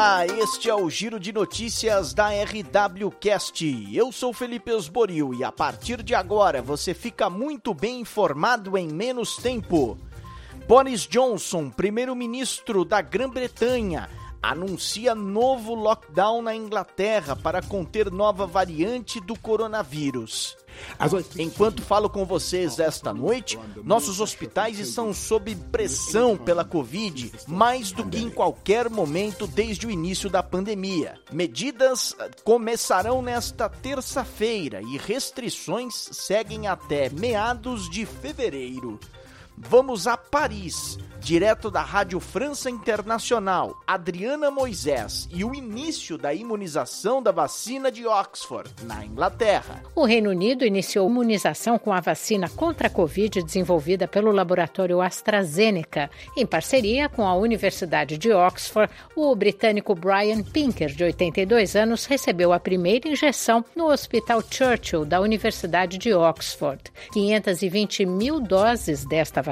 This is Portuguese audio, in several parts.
Olá, este é o Giro de Notícias da RWCast. Eu sou Felipe Osborio e a partir de agora você fica muito bem informado em menos tempo. Boris Johnson, primeiro-ministro da Grã-Bretanha, anuncia novo lockdown na Inglaterra para conter nova variante do coronavírus. Enquanto falo com vocês esta noite, nossos hospitais estão sob pressão pela Covid mais do que em qualquer momento desde o início da pandemia. Medidas eh, começarão nesta terça-feira e restrições seguem até meados de fevereiro. Vamos a Paris, direto da Rádio França Internacional, Adriana Moisés e o início da imunização da vacina de Oxford, na Inglaterra. O Reino Unido iniciou imunização com a vacina contra a Covid desenvolvida pelo laboratório AstraZeneca, em parceria com a Universidade de Oxford. O britânico Brian Pinker, de 82 anos, recebeu a primeira injeção no Hospital Churchill da Universidade de Oxford. 520 mil doses desta vacina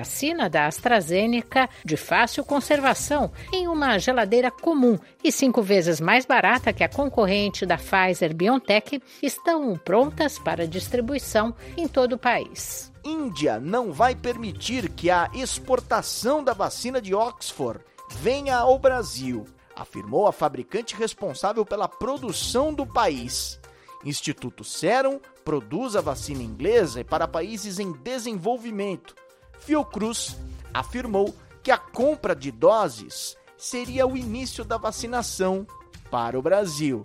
da AstraZeneca de fácil conservação em uma geladeira comum e cinco vezes mais barata que a concorrente da Pfizer BioNTech estão prontas para distribuição em todo o país. Índia não vai permitir que a exportação da vacina de Oxford venha ao Brasil, afirmou a fabricante responsável pela produção do país. Instituto Serum produz a vacina inglesa para países em desenvolvimento. Fiocruz afirmou que a compra de doses seria o início da vacinação para o Brasil.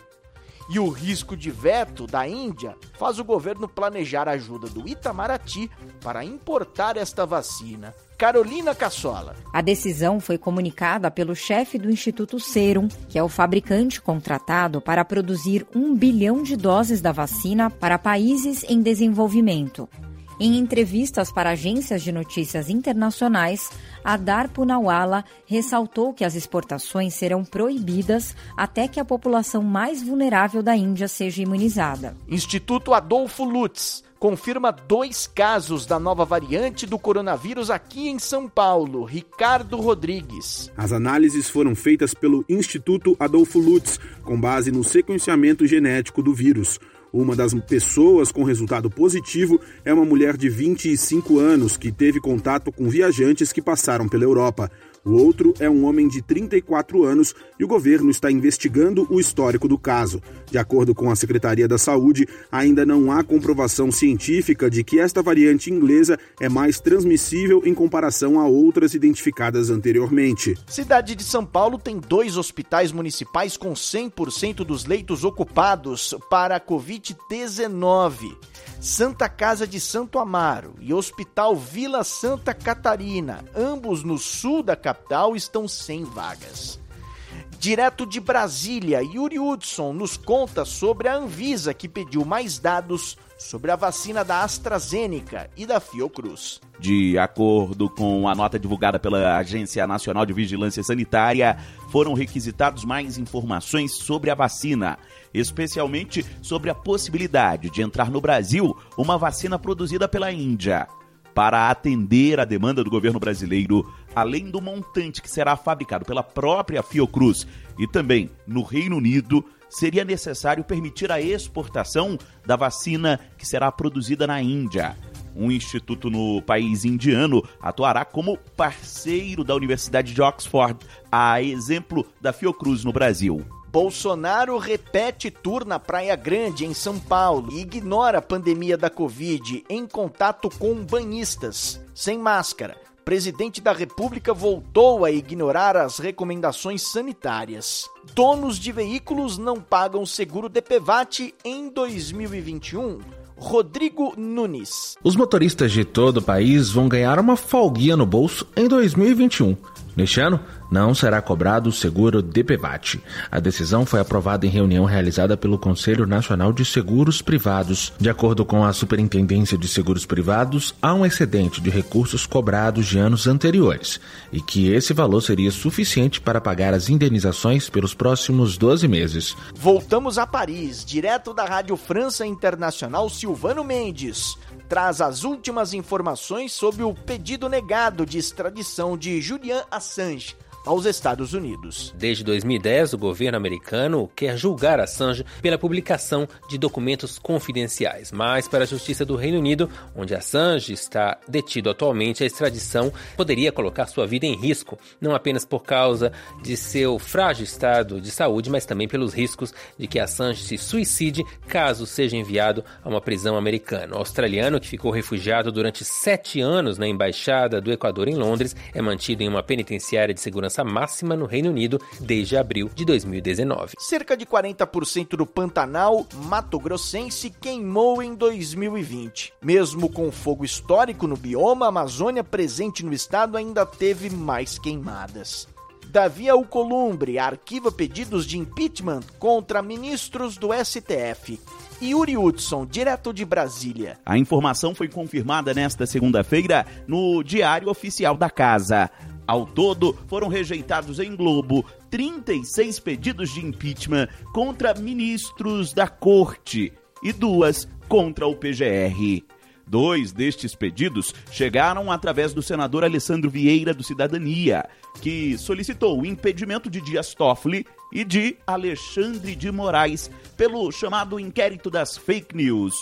E o risco de veto da Índia faz o governo planejar a ajuda do Itamaraty para importar esta vacina. Carolina Cassola. A decisão foi comunicada pelo chefe do Instituto Serum, que é o fabricante contratado para produzir um bilhão de doses da vacina para países em desenvolvimento. Em entrevistas para agências de notícias internacionais, Adar Punawala ressaltou que as exportações serão proibidas até que a população mais vulnerável da Índia seja imunizada. Instituto Adolfo Lutz confirma dois casos da nova variante do coronavírus aqui em São Paulo. Ricardo Rodrigues. As análises foram feitas pelo Instituto Adolfo Lutz, com base no sequenciamento genético do vírus. Uma das pessoas com resultado positivo é uma mulher de 25 anos que teve contato com viajantes que passaram pela Europa. O outro é um homem de 34 anos e o governo está investigando o histórico do caso. De acordo com a Secretaria da Saúde, ainda não há comprovação científica de que esta variante inglesa é mais transmissível em comparação a outras identificadas anteriormente. Cidade de São Paulo tem dois hospitais municipais com 100% dos leitos ocupados para a Covid-19. Santa Casa de Santo Amaro e Hospital Vila Santa Catarina, ambos no sul da capital, estão sem vagas. Direto de Brasília, Yuri Hudson nos conta sobre a Anvisa que pediu mais dados sobre a vacina da AstraZeneca e da Fiocruz. De acordo com a nota divulgada pela Agência Nacional de Vigilância Sanitária, foram requisitados mais informações sobre a vacina, especialmente sobre a possibilidade de entrar no Brasil uma vacina produzida pela Índia. Para atender a demanda do governo brasileiro, além do montante que será fabricado pela própria Fiocruz e também no Reino Unido, seria necessário permitir a exportação da vacina que será produzida na Índia. Um instituto no país indiano atuará como parceiro da Universidade de Oxford, a exemplo da Fiocruz no Brasil. Bolsonaro repete tour na Praia Grande, em São Paulo, e ignora a pandemia da Covid em contato com banhistas, sem máscara. Presidente da República voltou a ignorar as recomendações sanitárias. Donos de veículos não pagam seguro DPVAT em 2021. Rodrigo Nunes. Os motoristas de todo o país vão ganhar uma folguinha no bolso em 2021. Neste ano, não será cobrado o seguro DPVAT. A decisão foi aprovada em reunião realizada pelo Conselho Nacional de Seguros Privados. De acordo com a Superintendência de Seguros Privados, há um excedente de recursos cobrados de anos anteriores e que esse valor seria suficiente para pagar as indenizações pelos próximos 12 meses. Voltamos a Paris, direto da Rádio França Internacional Silvano Mendes traz as últimas informações sobre o pedido negado de extradição de Julian Assange aos Estados Unidos. Desde 2010, o governo americano quer julgar Assange pela publicação de documentos confidenciais, mas para a Justiça do Reino Unido, onde Assange está detido atualmente, a extradição poderia colocar sua vida em risco, não apenas por causa de seu frágil estado de saúde, mas também pelos riscos de que Assange se suicide caso seja enviado a uma prisão americana. O australiano, que ficou refugiado durante sete anos na embaixada do Equador em Londres, é mantido em uma penitenciária de segurança segurança máxima no Reino Unido desde abril de 2019. Cerca de 40% do Pantanal Mato Grossense queimou em 2020. Mesmo com fogo histórico no bioma, a Amazônia presente no estado ainda teve mais queimadas. Davi Alcolumbre arquiva pedidos de impeachment contra ministros do STF. Yuri Hudson, direto de Brasília. A informação foi confirmada nesta segunda-feira no Diário Oficial da Casa. Ao todo, foram rejeitados em Globo 36 pedidos de impeachment contra ministros da corte e duas contra o PGR. Dois destes pedidos chegaram através do senador Alessandro Vieira do Cidadania, que solicitou o impedimento de Dias Toffoli e de Alexandre de Moraes pelo chamado inquérito das fake news.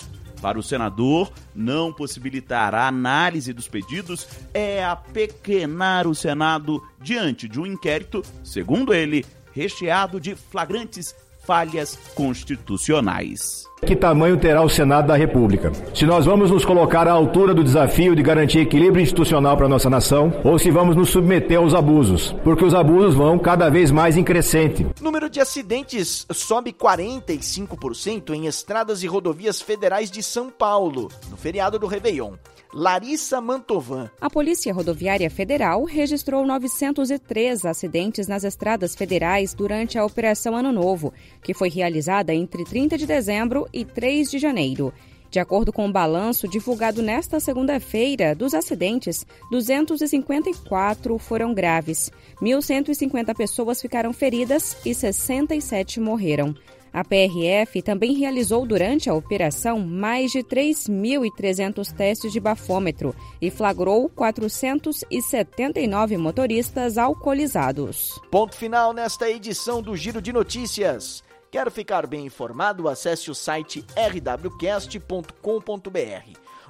Para o senador, não possibilitar a análise dos pedidos é apequenar o Senado diante de um inquérito, segundo ele, recheado de flagrantes falhas constitucionais. Que tamanho terá o Senado da República? Se nós vamos nos colocar à altura do desafio de garantir equilíbrio institucional para a nossa nação, ou se vamos nos submeter aos abusos, porque os abusos vão cada vez mais em crescente. Número de acidentes sobe 45% em estradas e rodovias federais de São Paulo, no feriado do Réveillon. Larissa Mantovan. A Polícia Rodoviária Federal registrou 903 acidentes nas estradas federais durante a Operação Ano Novo, que foi realizada entre 30 de dezembro e 3 de janeiro. De acordo com o balanço divulgado nesta segunda-feira, dos acidentes, 254 foram graves, 1.150 pessoas ficaram feridas e 67 morreram. A PRF também realizou durante a operação mais de 3.300 testes de bafômetro e flagrou 479 motoristas alcoolizados. Ponto final nesta edição do Giro de Notícias. Quer ficar bem informado? Acesse o site rwcast.com.br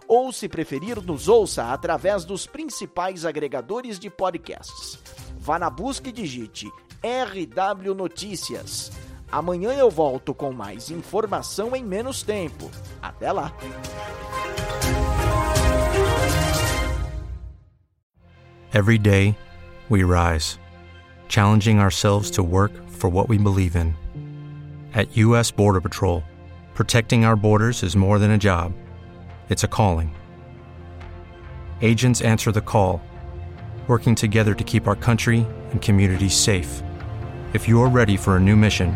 ou, se preferir, nos ouça através dos principais agregadores de podcasts. Vá na busca e digite RW Notícias. Amanhã eu volto com mais informação em menos tempo. Até lá! Every day, we rise, challenging ourselves to work for what we believe in. At U.S. Border Patrol, protecting our borders is more than a job, it's a calling. Agents answer the call, working together to keep our country and communities safe. If you're ready for a new mission,